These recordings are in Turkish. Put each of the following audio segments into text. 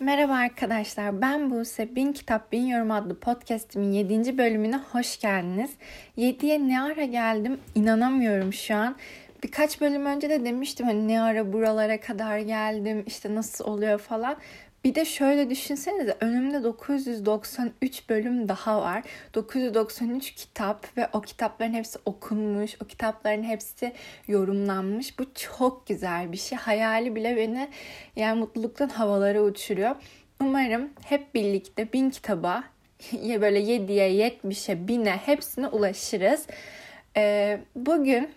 Merhaba arkadaşlar, ben Buse. Bin Kitap Bin Yorum adlı podcastimin 7. bölümüne hoş geldiniz. 7'ye ne ara geldim inanamıyorum şu an. Birkaç bölüm önce de demiştim hani ne ara buralara kadar geldim, işte nasıl oluyor falan. Bir de şöyle düşünsenize önümde 993 bölüm daha var. 993 kitap ve o kitapların hepsi okunmuş. O kitapların hepsi yorumlanmış. Bu çok güzel bir şey. Hayali bile beni yani mutluluktan havalara uçuruyor. Umarım hep birlikte bin kitaba ya böyle 7'ye, 70'e, 1000'e hepsine ulaşırız. Ee, bugün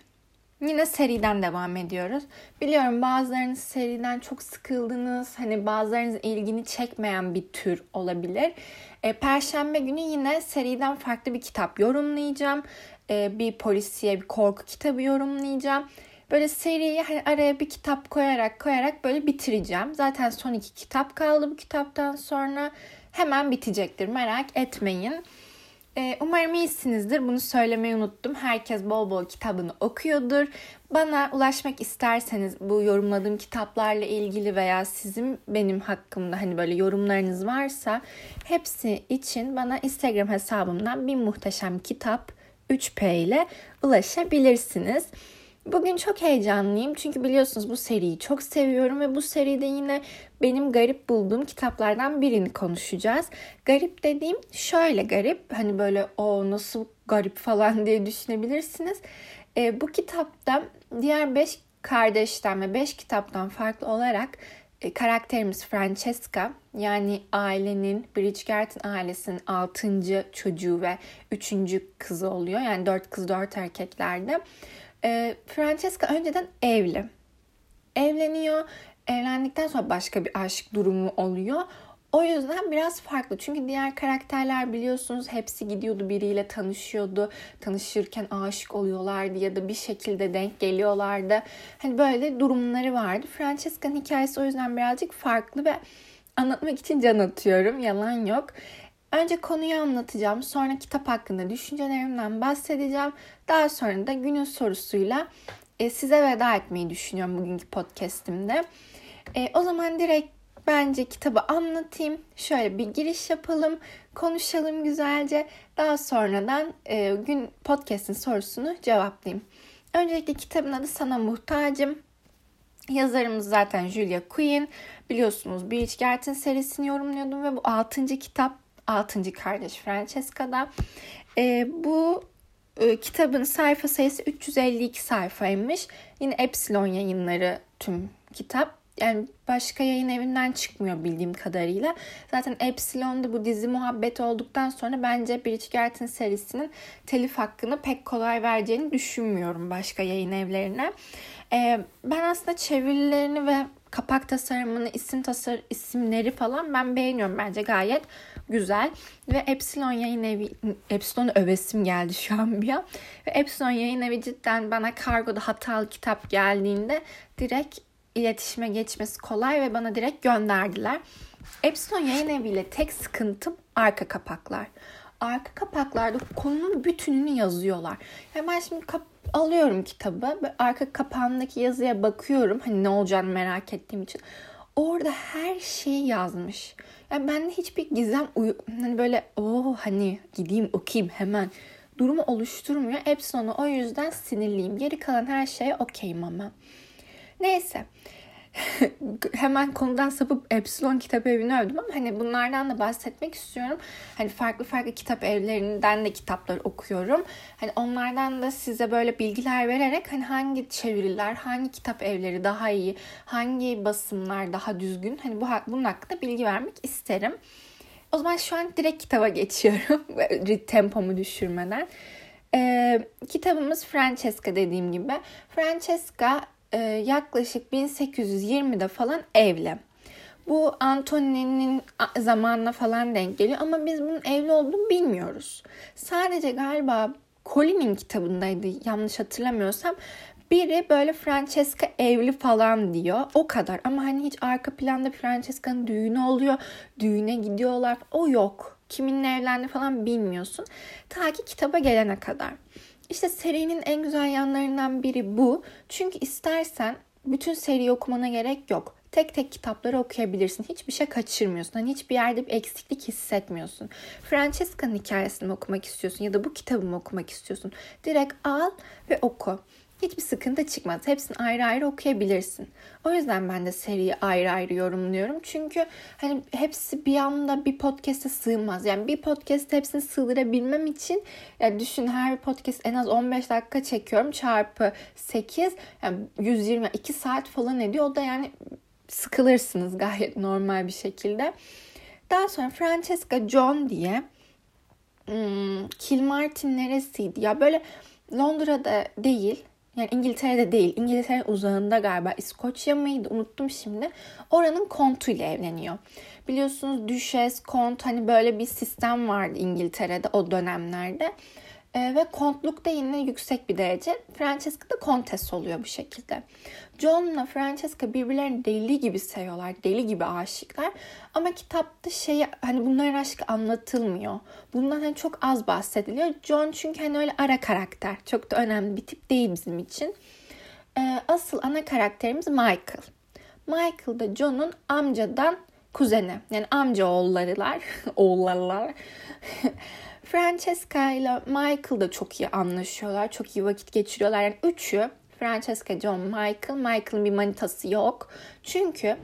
Yine seriden devam ediyoruz. Biliyorum bazılarınız seriden çok sıkıldınız. Hani bazılarınız ilgini çekmeyen bir tür olabilir. E, Perşembe günü yine seriden farklı bir kitap yorumlayacağım. E, bir polisiye, bir korku kitabı yorumlayacağım. Böyle seriyi hani araya bir kitap koyarak koyarak böyle bitireceğim. Zaten son iki kitap kaldı bu kitaptan sonra. Hemen bitecektir merak etmeyin. Ee, umarım iyisinizdir. Bunu söylemeyi unuttum. Herkes bol bol kitabını okuyordur. Bana ulaşmak isterseniz bu yorumladığım kitaplarla ilgili veya sizin benim hakkımda hani böyle yorumlarınız varsa hepsi için bana Instagram hesabımdan bir muhteşem kitap 3P ile ulaşabilirsiniz. Bugün çok heyecanlıyım çünkü biliyorsunuz bu seriyi çok seviyorum ve bu seride yine benim garip bulduğum kitaplardan birini konuşacağız. Garip dediğim şöyle garip hani böyle o nasıl garip falan diye düşünebilirsiniz. E, bu kitapta diğer 5 kardeşten ve 5 kitaptan farklı olarak e, karakterimiz Francesca yani ailenin Bridgerton ailesinin 6. çocuğu ve 3. kızı oluyor. Yani 4 kız 4 erkeklerde. E, Francesca önceden evli. Evleniyor. Evlendikten sonra başka bir aşk durumu oluyor. O yüzden biraz farklı. Çünkü diğer karakterler biliyorsunuz hepsi gidiyordu biriyle tanışıyordu. Tanışırken aşık oluyorlardı ya da bir şekilde denk geliyorlardı. Hani böyle durumları vardı. Francesca'nın hikayesi o yüzden birazcık farklı ve anlatmak için can atıyorum. Yalan yok. Önce konuyu anlatacağım. Sonra kitap hakkında düşüncelerimden bahsedeceğim. Daha sonra da günün sorusuyla e, size veda etmeyi düşünüyorum bugünkü podcastimde. E, o zaman direkt bence kitabı anlatayım. Şöyle bir giriş yapalım. Konuşalım güzelce. Daha sonradan e, gün podcast'in sorusunu cevaplayayım. Öncelikle kitabın adı Sana Muhtacım. Yazarımız zaten Julia Quinn. Biliyorsunuz Bridgerton serisini yorumluyordum ve bu 6. kitap 6. kardeş Francesca'da. E, bu e, kitabın sayfa sayısı 352 sayfaymış. Yine Epsilon yayınları tüm kitap. Yani başka yayın evinden çıkmıyor bildiğim kadarıyla. Zaten Epsilon'da bu dizi muhabbet olduktan sonra bence Bridgerton serisinin telif hakkını pek kolay vereceğini düşünmüyorum başka yayın evlerine. Ee, ben aslında çevirilerini ve kapak tasarımını, isim tasar isimleri falan ben beğeniyorum bence gayet güzel. Ve Epsilon yayın evi, Epsilon övesim geldi şu an bir an. Ve Epsilon yayın evi cidden bana kargoda hatalı kitap geldiğinde direkt iletişime geçmesi kolay ve bana direkt gönderdiler. Epsilon yayın eviyle tek sıkıntım arka kapaklar. Arka kapaklarda konunun bütününü yazıyorlar. Yani ben şimdi kap alıyorum kitabı arka kapağındaki yazıya bakıyorum. Hani ne olacağını merak ettiğim için. Orada her şeyi yazmış. Yani bende hiçbir gizem uyu hani böyle o oh, hani gideyim okuyayım hemen durumu oluşturmuyor. Epsilon'a o yüzden sinirliyim. Geri kalan her şeye okeyim ama. Neyse. Hemen konudan sapıp Epsilon kitap evini övdüm ama hani bunlardan da bahsetmek istiyorum. Hani farklı farklı kitap evlerinden de kitaplar okuyorum. Hani onlardan da size böyle bilgiler vererek hani hangi çeviriler, hangi kitap evleri daha iyi, hangi basımlar daha düzgün hani bu bunun hakkında bilgi vermek isterim. O zaman şu an direkt kitaba geçiyorum. Tempomu düşürmeden. Ee, kitabımız Francesca dediğim gibi. Francesca e, yaklaşık 1820'de falan evli. Bu Antoni'nin zamanına falan denk geliyor ama biz bunun evli olduğunu bilmiyoruz. Sadece galiba Colin'in kitabındaydı yanlış hatırlamıyorsam. Biri böyle Francesca evli falan diyor. O kadar ama hani hiç arka planda Francesca'nın düğünü oluyor. Düğüne gidiyorlar. O yok. Kiminle evlendi falan bilmiyorsun. Ta ki kitaba gelene kadar. İşte serinin en güzel yanlarından biri bu. Çünkü istersen bütün seriyi okumana gerek yok. tek tek kitapları okuyabilirsin. Hiçbir şey kaçırmıyorsun. Hani hiçbir yerde bir eksiklik hissetmiyorsun. Francesca'nın hikayesini okumak istiyorsun ya da bu kitabımı okumak istiyorsun. Direkt al ve oku hiçbir sıkıntı çıkmaz. Hepsini ayrı ayrı okuyabilirsin. O yüzden ben de seriyi ayrı ayrı yorumluyorum. Çünkü hani hepsi bir anda bir podcast'e sığmaz. Yani bir podcast hepsini sığdırabilmem için yani düşün her podcast en az 15 dakika çekiyorum. Çarpı 8 yani 120 2 saat falan ediyor. O da yani sıkılırsınız gayet normal bir şekilde. Daha sonra Francesca John diye hmm, Kilmartin neresiydi? Ya böyle Londra'da değil yani İngiltere'de değil. İngiltere uzağında galiba. İskoçya mıydı? Unuttum şimdi. Oranın kontu ile evleniyor. Biliyorsunuz düşes, kont hani böyle bir sistem vardı İngiltere'de o dönemlerde. E, ve kontluk da yine yüksek bir derece. Francesca da kontes oluyor bu şekilde. John'la Francesca birbirlerini deli gibi seviyorlar. Deli gibi aşıklar. Ama kitapta şey hani bunların aşkı anlatılmıyor. Bundan hani çok az bahsediliyor. John çünkü hani öyle ara karakter. Çok da önemli bir tip değil bizim için. E, asıl ana karakterimiz Michael. Michael da John'un amcadan kuzeni. Yani amca oğullarılar. oğullarlar. Francesca ile Michael da çok iyi anlaşıyorlar. Çok iyi vakit geçiriyorlar. Yani üçü Francesca, John, Michael. Michael'ın bir manitası yok. Çünkü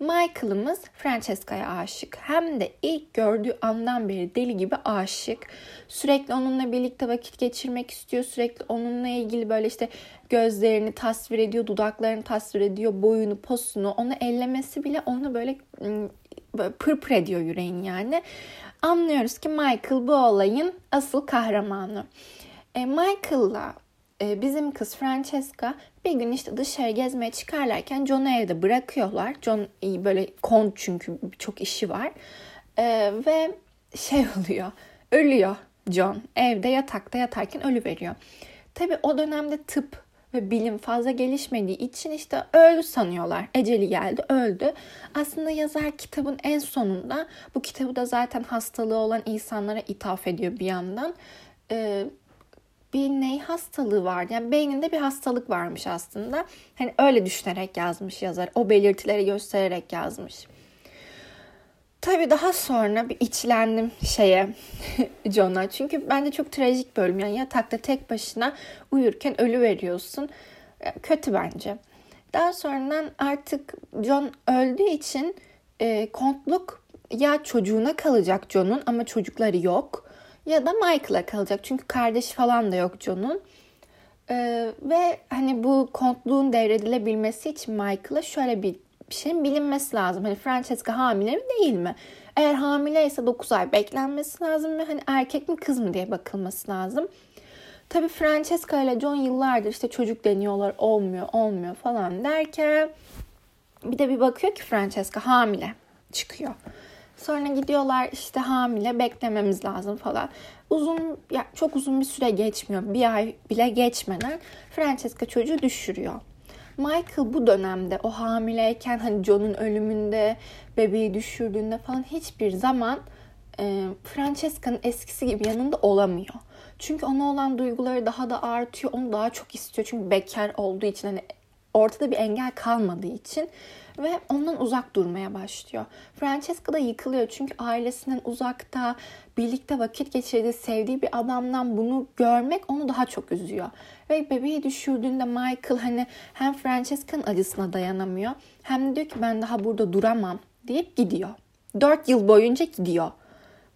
Michael'ımız Francesca'ya aşık. Hem de ilk gördüğü andan beri deli gibi aşık. Sürekli onunla birlikte vakit geçirmek istiyor. Sürekli onunla ilgili böyle işte gözlerini tasvir ediyor, dudaklarını tasvir ediyor, boyunu, posunu. Onu ellemesi bile onu böyle, böyle pırpır ediyor yüreğin yani anlıyoruz ki Michael bu olayın asıl kahramanı. E, Michael'la e, bizim kız Francesca bir gün işte dışarı gezmeye çıkarlarken John'u evde bırakıyorlar. John iyi böyle kont çünkü çok işi var. E, ve şey oluyor, ölüyor John. Evde yatakta yatarken ölü veriyor. Tabi o dönemde tıp ve bilim fazla gelişmediği için işte öldü sanıyorlar. Eceli geldi, öldü. Aslında yazar kitabın en sonunda bu kitabı da zaten hastalığı olan insanlara ithaf ediyor bir yandan. Ee, bir ney hastalığı vardı. Yani beyninde bir hastalık varmış aslında. Hani öyle düşünerek yazmış yazar. O belirtileri göstererek yazmış. Tabii daha sonra bir içlendim şeye John'a. Çünkü bence çok trajik bölüm. Yani yatakta tek başına uyurken ölü veriyorsun. Kötü bence. Daha sonradan artık John öldüğü için e, kontluk ya çocuğuna kalacak John'un ama çocukları yok. Ya da Michael'a kalacak. Çünkü kardeşi falan da yok John'un. Ee, ve hani bu kontluğun devredilebilmesi için Michael'a şöyle bir bir şeyin bilinmesi lazım. Hani Francesca hamile mi değil mi? Eğer hamileyse 9 ay beklenmesi lazım ve hani erkek mi kız mı diye bakılması lazım. Tabii Francesca ile John yıllardır işte çocuk deniyorlar olmuyor olmuyor falan derken bir de bir bakıyor ki Francesca hamile çıkıyor. Sonra gidiyorlar işte hamile beklememiz lazım falan. Uzun ya çok uzun bir süre geçmiyor. Bir ay bile geçmeden Francesca çocuğu düşürüyor. Michael bu dönemde o hamileyken hani John'un ölümünde bebeği düşürdüğünde falan hiçbir zaman e, Francesca'nın eskisi gibi yanında olamıyor. Çünkü ona olan duyguları daha da artıyor. Onu daha çok istiyor. Çünkü bekar olduğu için hani ortada bir engel kalmadığı için ve ondan uzak durmaya başlıyor. Francesca da yıkılıyor çünkü ailesinden uzakta, birlikte vakit geçirdiği, sevdiği bir adamdan bunu görmek onu daha çok üzüyor. Ve bebeği düşürdüğünde Michael hani hem Francesca'nın acısına dayanamıyor hem de diyor ki ben daha burada duramam deyip gidiyor. Dört yıl boyunca gidiyor.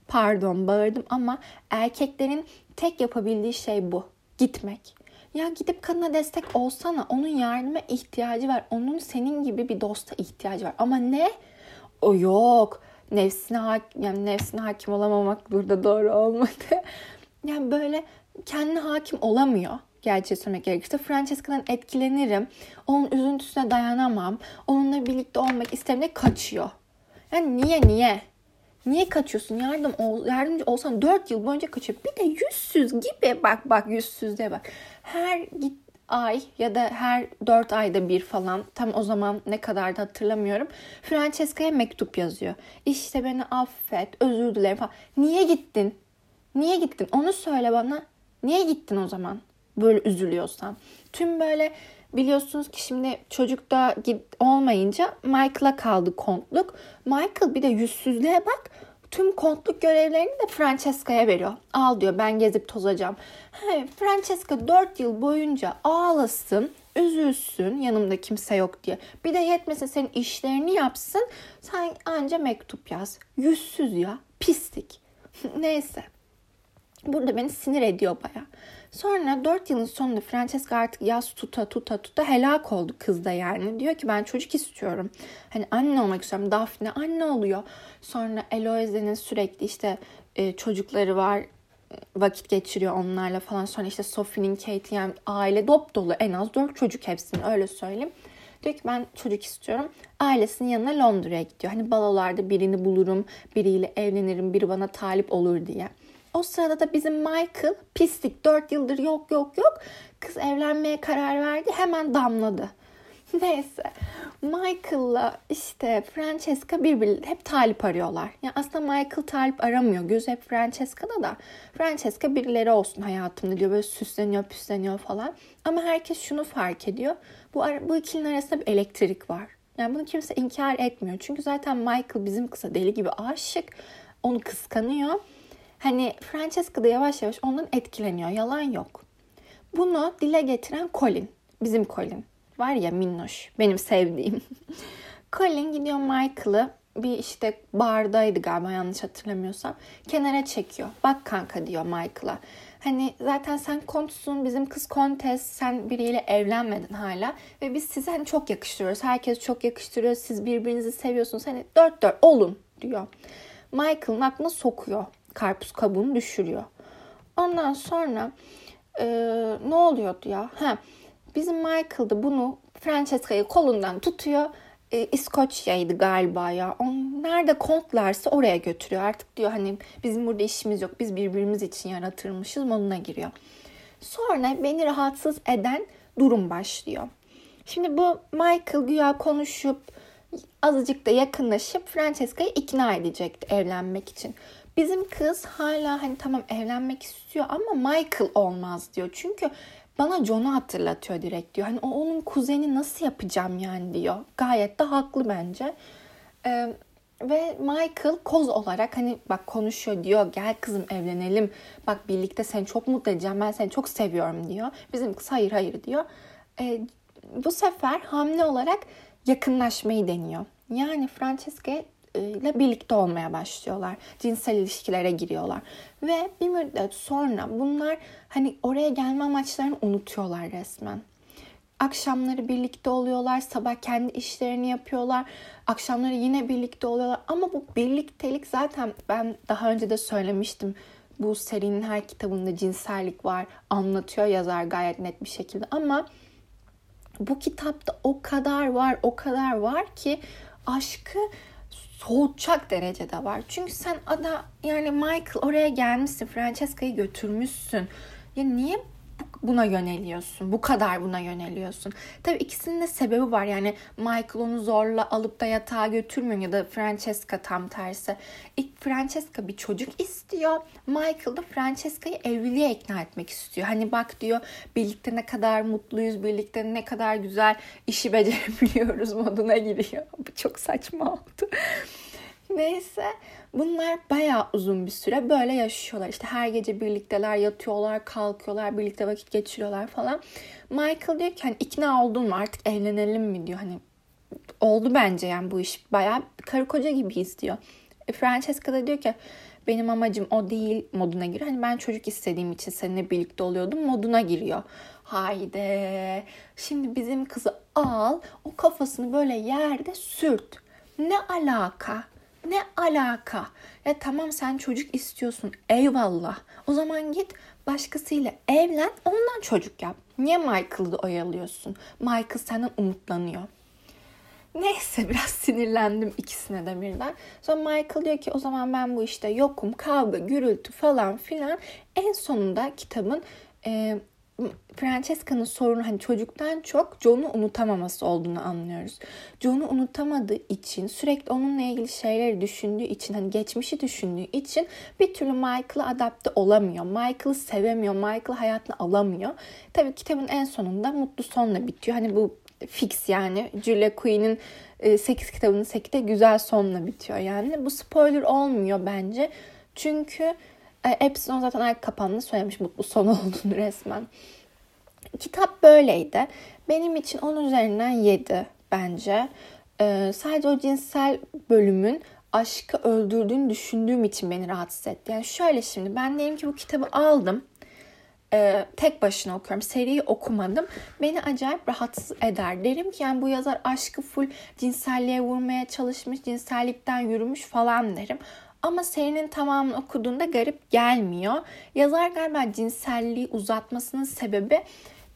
Pardon bağırdım ama erkeklerin tek yapabildiği şey bu. Gitmek. Ya gidip kadına destek olsana. Onun yardıma ihtiyacı var. Onun senin gibi bir dosta ihtiyacı var. Ama ne? O yok. Nefsine hakim, yani nefsine hakim olamamak burada doğru olmadı. yani böyle kendi hakim olamıyor. Gerçeği söylemek gerekirse Francesca'dan etkilenirim. Onun üzüntüsüne dayanamam. Onunla birlikte olmak isterim de kaçıyor. Yani niye niye? Niye kaçıyorsun? Yardım ol, yardımcı olsan 4 yıl boyunca kaçıyor. Bir de yüzsüz gibi bak bak yüzsüzde bak. Her git ay ya da her 4 ayda bir falan tam o zaman ne kadar da hatırlamıyorum. Francesca'ya mektup yazıyor. İşte beni affet, özür dilerim falan. Niye gittin? Niye gittin? Onu söyle bana. Niye gittin o zaman? Böyle üzülüyorsan. Tüm böyle Biliyorsunuz ki şimdi çocuk da olmayınca Michael'a kaldı kontluk. Michael bir de yüzsüzlüğe bak tüm kontluk görevlerini de Francesca'ya veriyor. Al diyor ben gezip tozacağım. He, Francesca 4 yıl boyunca ağlasın, üzülsün yanımda kimse yok diye. Bir de yetmese senin işlerini yapsın. Sen anca mektup yaz. Yüzsüz ya. Pislik. Neyse. Burada beni sinir ediyor baya. Sonra 4 yılın sonunda Francesca artık yaz tuta tuta tuta helak oldu kız da yani. Diyor ki ben çocuk istiyorum. Hani anne olmak istiyorum. Daphne anne oluyor. Sonra Eloise'nin sürekli işte e, çocukları var vakit geçiriyor onlarla falan. Sonra işte Sophie'nin, Kate'in yani aile dop dolu en az dört çocuk hepsinin öyle söyleyeyim. Diyor ki ben çocuk istiyorum. Ailesinin yanına Londra'ya gidiyor. Hani balolarda birini bulurum, biriyle evlenirim, biri bana talip olur diye. O sırada da bizim Michael pislik 4 yıldır yok yok yok. Kız evlenmeye karar verdi hemen damladı. Neyse Michael'la işte Francesca birbirleri hep talip arıyorlar. Yani aslında Michael talip aramıyor. Göz hep Francesca'da da. Francesca birileri olsun hayatımda diyor. Böyle süsleniyor püsleniyor falan. Ama herkes şunu fark ediyor. Bu, bu ikilinin arasında bir elektrik var. Yani bunu kimse inkar etmiyor. Çünkü zaten Michael bizim kısa deli gibi aşık. Onu kıskanıyor. Hani Francesca da yavaş yavaş ondan etkileniyor. Yalan yok. Bunu dile getiren Colin. Bizim Colin. Var ya minnoş. Benim sevdiğim. Colin gidiyor Michael'ı bir işte bardaydı galiba yanlış hatırlamıyorsam. Kenara çekiyor. Bak kanka diyor Michael'a. Hani zaten sen kontsun, bizim kız kontes, sen biriyle evlenmedin hala. Ve biz size hani çok yakıştırıyoruz. Herkes çok yakıştırıyor. Siz birbirinizi seviyorsunuz. Hani dört dört olun diyor. Michael'ın aklına sokuyor karpuz kabuğunu düşürüyor. Ondan sonra e, ne oluyordu ya? Ha, bizim Michael da bunu Francesca'yı kolundan tutuyor. E, İskoçya'ydı galiba ya. On, nerede kontlarsa oraya götürüyor. Artık diyor hani bizim burada işimiz yok. Biz birbirimiz için yaratılmışız moduna giriyor. Sonra beni rahatsız eden durum başlıyor. Şimdi bu Michael güya konuşup azıcık da yakınlaşıp Francesca'yı ikna edecekti evlenmek için. Bizim kız hala hani tamam evlenmek istiyor ama Michael olmaz diyor. Çünkü bana John'u hatırlatıyor direkt diyor. Hani o onun kuzeni nasıl yapacağım yani diyor. Gayet de haklı bence. Ee, ve Michael koz olarak hani bak konuşuyor diyor gel kızım evlenelim. Bak birlikte seni çok mutlu edeceğim ben seni çok seviyorum diyor. Bizim kız hayır hayır diyor. Ee, bu sefer hamle olarak yakınlaşmayı deniyor. Yani Francesca ile birlikte olmaya başlıyorlar. Cinsel ilişkilere giriyorlar. Ve bir müddet sonra bunlar hani oraya gelme amaçlarını unutuyorlar resmen. Akşamları birlikte oluyorlar, sabah kendi işlerini yapıyorlar, akşamları yine birlikte oluyorlar. Ama bu birliktelik zaten ben daha önce de söylemiştim. Bu serinin her kitabında cinsellik var, anlatıyor yazar gayet net bir şekilde. Ama bu kitapta o kadar var, o kadar var ki aşkı soğutacak derecede var. Çünkü sen ada yani Michael oraya gelmişsin. Francesca'yı götürmüşsün. Ya niye buna yöneliyorsun? Bu kadar buna yöneliyorsun. Tabii ikisinin de sebebi var. Yani Michael onu zorla alıp da yatağa götürmüyor ya da Francesca tam tersi. İlk Francesca bir çocuk istiyor. Michael da Francesca'yı evliliğe ikna etmek istiyor. Hani bak diyor birlikte ne kadar mutluyuz, birlikte ne kadar güzel işi becerebiliyoruz moduna giriyor. Bu çok saçma oldu. Neyse bunlar bayağı uzun bir süre böyle yaşıyorlar. İşte her gece birlikteler yatıyorlar, kalkıyorlar, birlikte vakit geçiriyorlar falan. Michael diyor ki hani ikna oldun mu artık evlenelim mi diyor. Hani oldu bence yani bu iş bayağı karı koca gibiyiz diyor. E, Francesca da diyor ki benim amacım o değil moduna giriyor. Hani ben çocuk istediğim için seninle birlikte oluyordum moduna giriyor. Haydi şimdi bizim kızı al o kafasını böyle yerde sürt. Ne alaka? Ne alaka? Ya tamam sen çocuk istiyorsun. Eyvallah. O zaman git başkasıyla evlen. Ondan çocuk yap. Niye Michael'ı oyalıyorsun? Michael senden umutlanıyor. Neyse biraz sinirlendim ikisine de birden. Sonra Michael diyor ki o zaman ben bu işte yokum. Kavga, gürültü falan filan. En sonunda kitabın e, Francesca'nın sorunu hani çocuktan çok John'u unutamaması olduğunu anlıyoruz. John'u unutamadığı için sürekli onunla ilgili şeyleri düşündüğü için hani geçmişi düşündüğü için bir türlü Michael'a adapte olamıyor. Michael'ı sevemiyor. Michael'ı hayatına alamıyor. Tabii kitabın en sonunda mutlu sonla bitiyor. Hani bu fix yani. Julia Quinn'in 8 e, kitabının 8'de güzel sonla bitiyor yani. Bu spoiler olmuyor bence. Çünkü e, zaten ayak kapanını söylemiş mutlu son olduğunu resmen. Kitap böyleydi. Benim için 10 üzerinden 7 bence. Ee, sadece o cinsel bölümün aşkı öldürdüğünü düşündüğüm için beni rahatsız etti. Yani şöyle şimdi ben diyelim ki bu kitabı aldım. E, tek başına okuyorum. Seriyi okumadım. Beni acayip rahatsız eder. Derim ki yani bu yazar aşkı full cinselliğe vurmaya çalışmış, cinsellikten yürümüş falan derim. Ama serinin tamamını okuduğunda garip gelmiyor. Yazar galiba cinselliği uzatmasının sebebi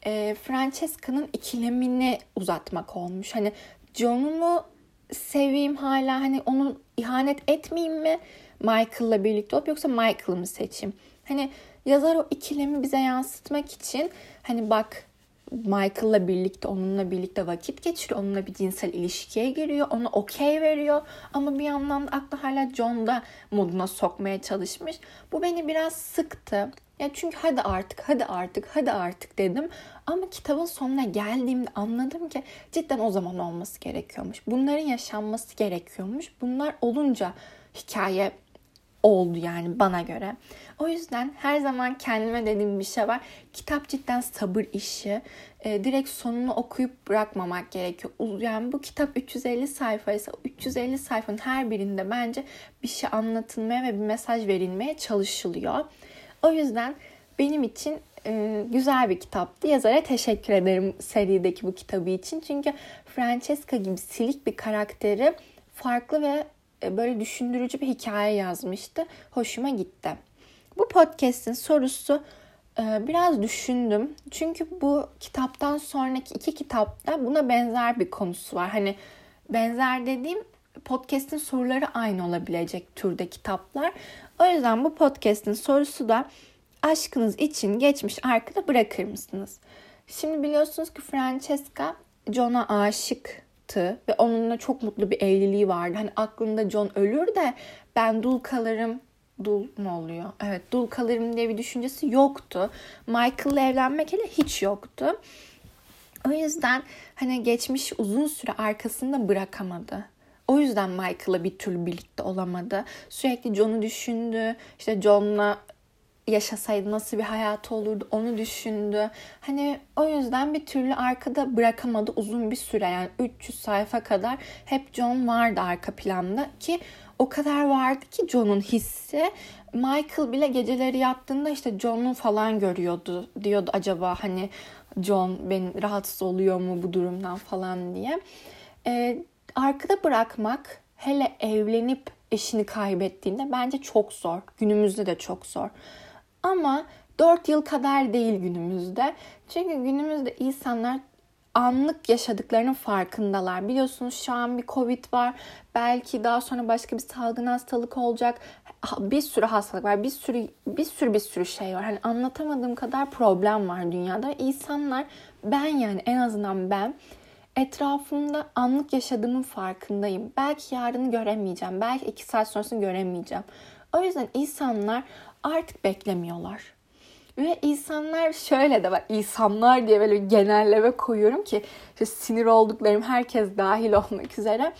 e, Francesca'nın ikilemini uzatmak olmuş. Hani John'u mu seveyim hala hani onu ihanet etmeyeyim mi Michael'la birlikte olup yoksa Michael'ı mı seçeyim? Hani yazar o ikilemi bize yansıtmak için hani bak Michael'la birlikte onunla birlikte vakit geçiriyor. Onunla bir cinsel ilişkiye giriyor. Ona okey veriyor. Ama bir yandan da aklı hala John'da moduna sokmaya çalışmış. Bu beni biraz sıktı. Ya çünkü hadi artık, hadi artık, hadi artık dedim. Ama kitabın sonuna geldiğimde anladım ki cidden o zaman olması gerekiyormuş. Bunların yaşanması gerekiyormuş. Bunlar olunca hikaye oldu yani bana göre. O yüzden her zaman kendime dediğim bir şey var. Kitap cidden sabır işi. E, direkt sonunu okuyup bırakmamak gerekiyor. Yani bu kitap 350 sayfa ise 350 sayfanın her birinde bence bir şey anlatılmaya ve bir mesaj verilmeye çalışılıyor. O yüzden benim için e, güzel bir kitaptı. Yazara teşekkür ederim serideki bu kitabı için. Çünkü Francesca gibi silik bir karakteri farklı ve böyle düşündürücü bir hikaye yazmıştı. Hoşuma gitti. Bu podcast'in sorusu e, biraz düşündüm. Çünkü bu kitaptan sonraki iki kitapta buna benzer bir konusu var. Hani benzer dediğim podcast'in soruları aynı olabilecek türde kitaplar. O yüzden bu podcast'in sorusu da aşkınız için geçmiş arkada bırakır mısınız? Şimdi biliyorsunuz ki Francesca John'a aşıktı ve onunla çok mutlu bir evliliği vardı. Hani aklında John ölür de ben dul kalırım dul mu oluyor? Evet dul kalırım diye bir düşüncesi yoktu. Michael'la evlenmek hele hiç yoktu. O yüzden hani geçmiş uzun süre arkasında bırakamadı. O yüzden Michael'la bir türlü birlikte olamadı. Sürekli John'u düşündü. İşte John'la yaşasaydı nasıl bir hayatı olurdu onu düşündü. Hani o yüzden bir türlü arkada bırakamadı uzun bir süre yani 300 sayfa kadar hep John vardı arka planda ki o kadar vardı ki John'un hissi. Michael bile geceleri yattığında işte John'u falan görüyordu. Diyordu acaba hani John ben rahatsız oluyor mu bu durumdan falan diye. Ee, arkada bırakmak hele evlenip eşini kaybettiğinde bence çok zor. Günümüzde de çok zor. Ama 4 yıl kadar değil günümüzde. Çünkü günümüzde insanlar anlık yaşadıklarının farkındalar. Biliyorsunuz şu an bir Covid var. Belki daha sonra başka bir salgın hastalık olacak. Bir sürü hastalık var. Bir sürü bir sürü bir sürü şey var. Hani anlatamadığım kadar problem var dünyada. İnsanlar ben yani en azından ben etrafımda anlık yaşadığımın farkındayım. Belki yarını göremeyeceğim. Belki iki saat sonrasını göremeyeceğim. O yüzden insanlar artık beklemiyorlar. Ve insanlar şöyle de var. İnsanlar diye böyle genelleme koyuyorum ki işte sinir olduklarım herkes dahil olmak üzere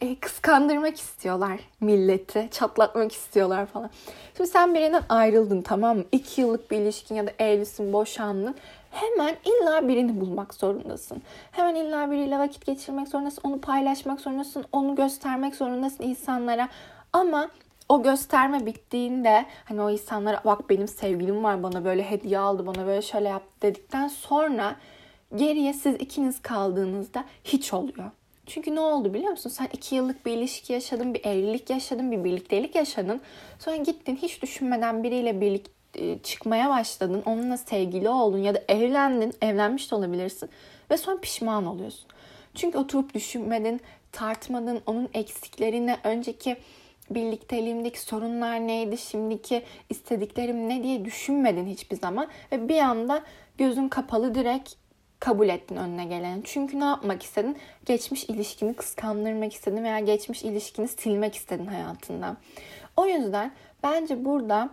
e, kıskandırmak istiyorlar milleti. Çatlatmak istiyorlar falan. Şimdi sen birinden ayrıldın tamam mı? İki yıllık bir ilişkin ya da evlisin, boşandın. Hemen illa birini bulmak zorundasın. Hemen illa biriyle vakit geçirmek zorundasın. Onu paylaşmak zorundasın. Onu göstermek zorundasın insanlara. Ama o gösterme bittiğinde hani o insanlara bak benim sevgilim var bana böyle hediye aldı bana böyle şöyle yaptı dedikten sonra geriye siz ikiniz kaldığınızda hiç oluyor. Çünkü ne oldu biliyor musun? Sen iki yıllık bir ilişki yaşadın, bir evlilik yaşadın, bir birliktelik yaşadın. Sonra gittin hiç düşünmeden biriyle birlikte çıkmaya başladın. Onunla sevgili oldun ya da evlendin. Evlenmiş de olabilirsin. Ve sonra pişman oluyorsun. Çünkü oturup düşünmedin, tartmadın, onun eksiklerini, önceki birlikteliğimdeki sorunlar neydi, şimdiki istediklerim ne diye düşünmedin hiçbir zaman. Ve bir anda gözün kapalı direkt kabul ettin önüne geleni. Çünkü ne yapmak istedin? Geçmiş ilişkini kıskandırmak istedin veya geçmiş ilişkini silmek istedin hayatından. O yüzden bence burada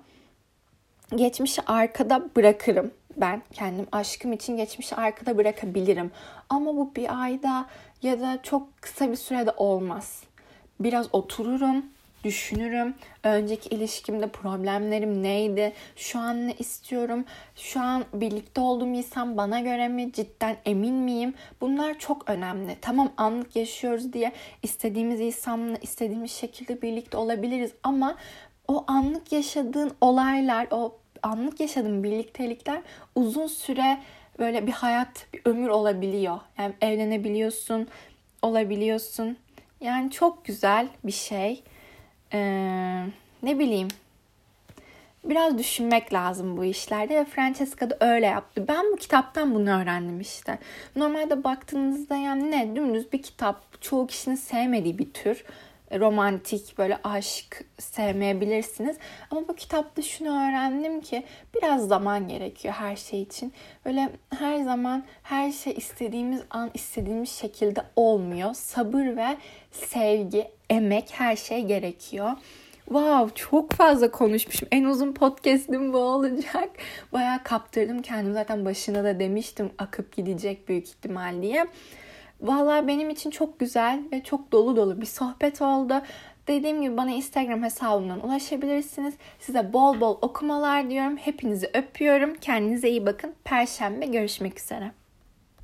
geçmişi arkada bırakırım. Ben kendim aşkım için geçmişi arkada bırakabilirim. Ama bu bir ayda ya da çok kısa bir sürede olmaz. Biraz otururum, düşünürüm. Önceki ilişkimde problemlerim neydi? Şu an ne istiyorum? Şu an birlikte olduğum insan bana göre mi? Cidden emin miyim? Bunlar çok önemli. Tamam anlık yaşıyoruz diye istediğimiz insanla istediğimiz şekilde birlikte olabiliriz ama o anlık yaşadığın olaylar, o anlık yaşadığın birliktelikler uzun süre böyle bir hayat, bir ömür olabiliyor. Yani evlenebiliyorsun, olabiliyorsun. Yani çok güzel bir şey. Ee, ne bileyim. Biraz düşünmek lazım bu işlerde ve Francesca da öyle yaptı. Ben bu kitaptan bunu öğrendim işte. Normalde baktığınızda yani ne dümdüz bir kitap. Çoğu kişinin sevmediği bir tür romantik böyle aşk sevmeyebilirsiniz. Ama bu kitapta şunu öğrendim ki biraz zaman gerekiyor her şey için. Böyle her zaman her şey istediğimiz an istediğimiz şekilde olmuyor. Sabır ve sevgi, emek her şey gerekiyor. Wow çok fazla konuşmuşum. En uzun podcast'im bu olacak. Bayağı kaptırdım kendimi. Zaten başına da demiştim akıp gidecek büyük ihtimal diye. Valla benim için çok güzel ve çok dolu dolu bir sohbet oldu. Dediğim gibi bana Instagram hesabımdan ulaşabilirsiniz. Size bol bol okumalar diyorum. Hepinizi öpüyorum. Kendinize iyi bakın. Perşembe görüşmek üzere.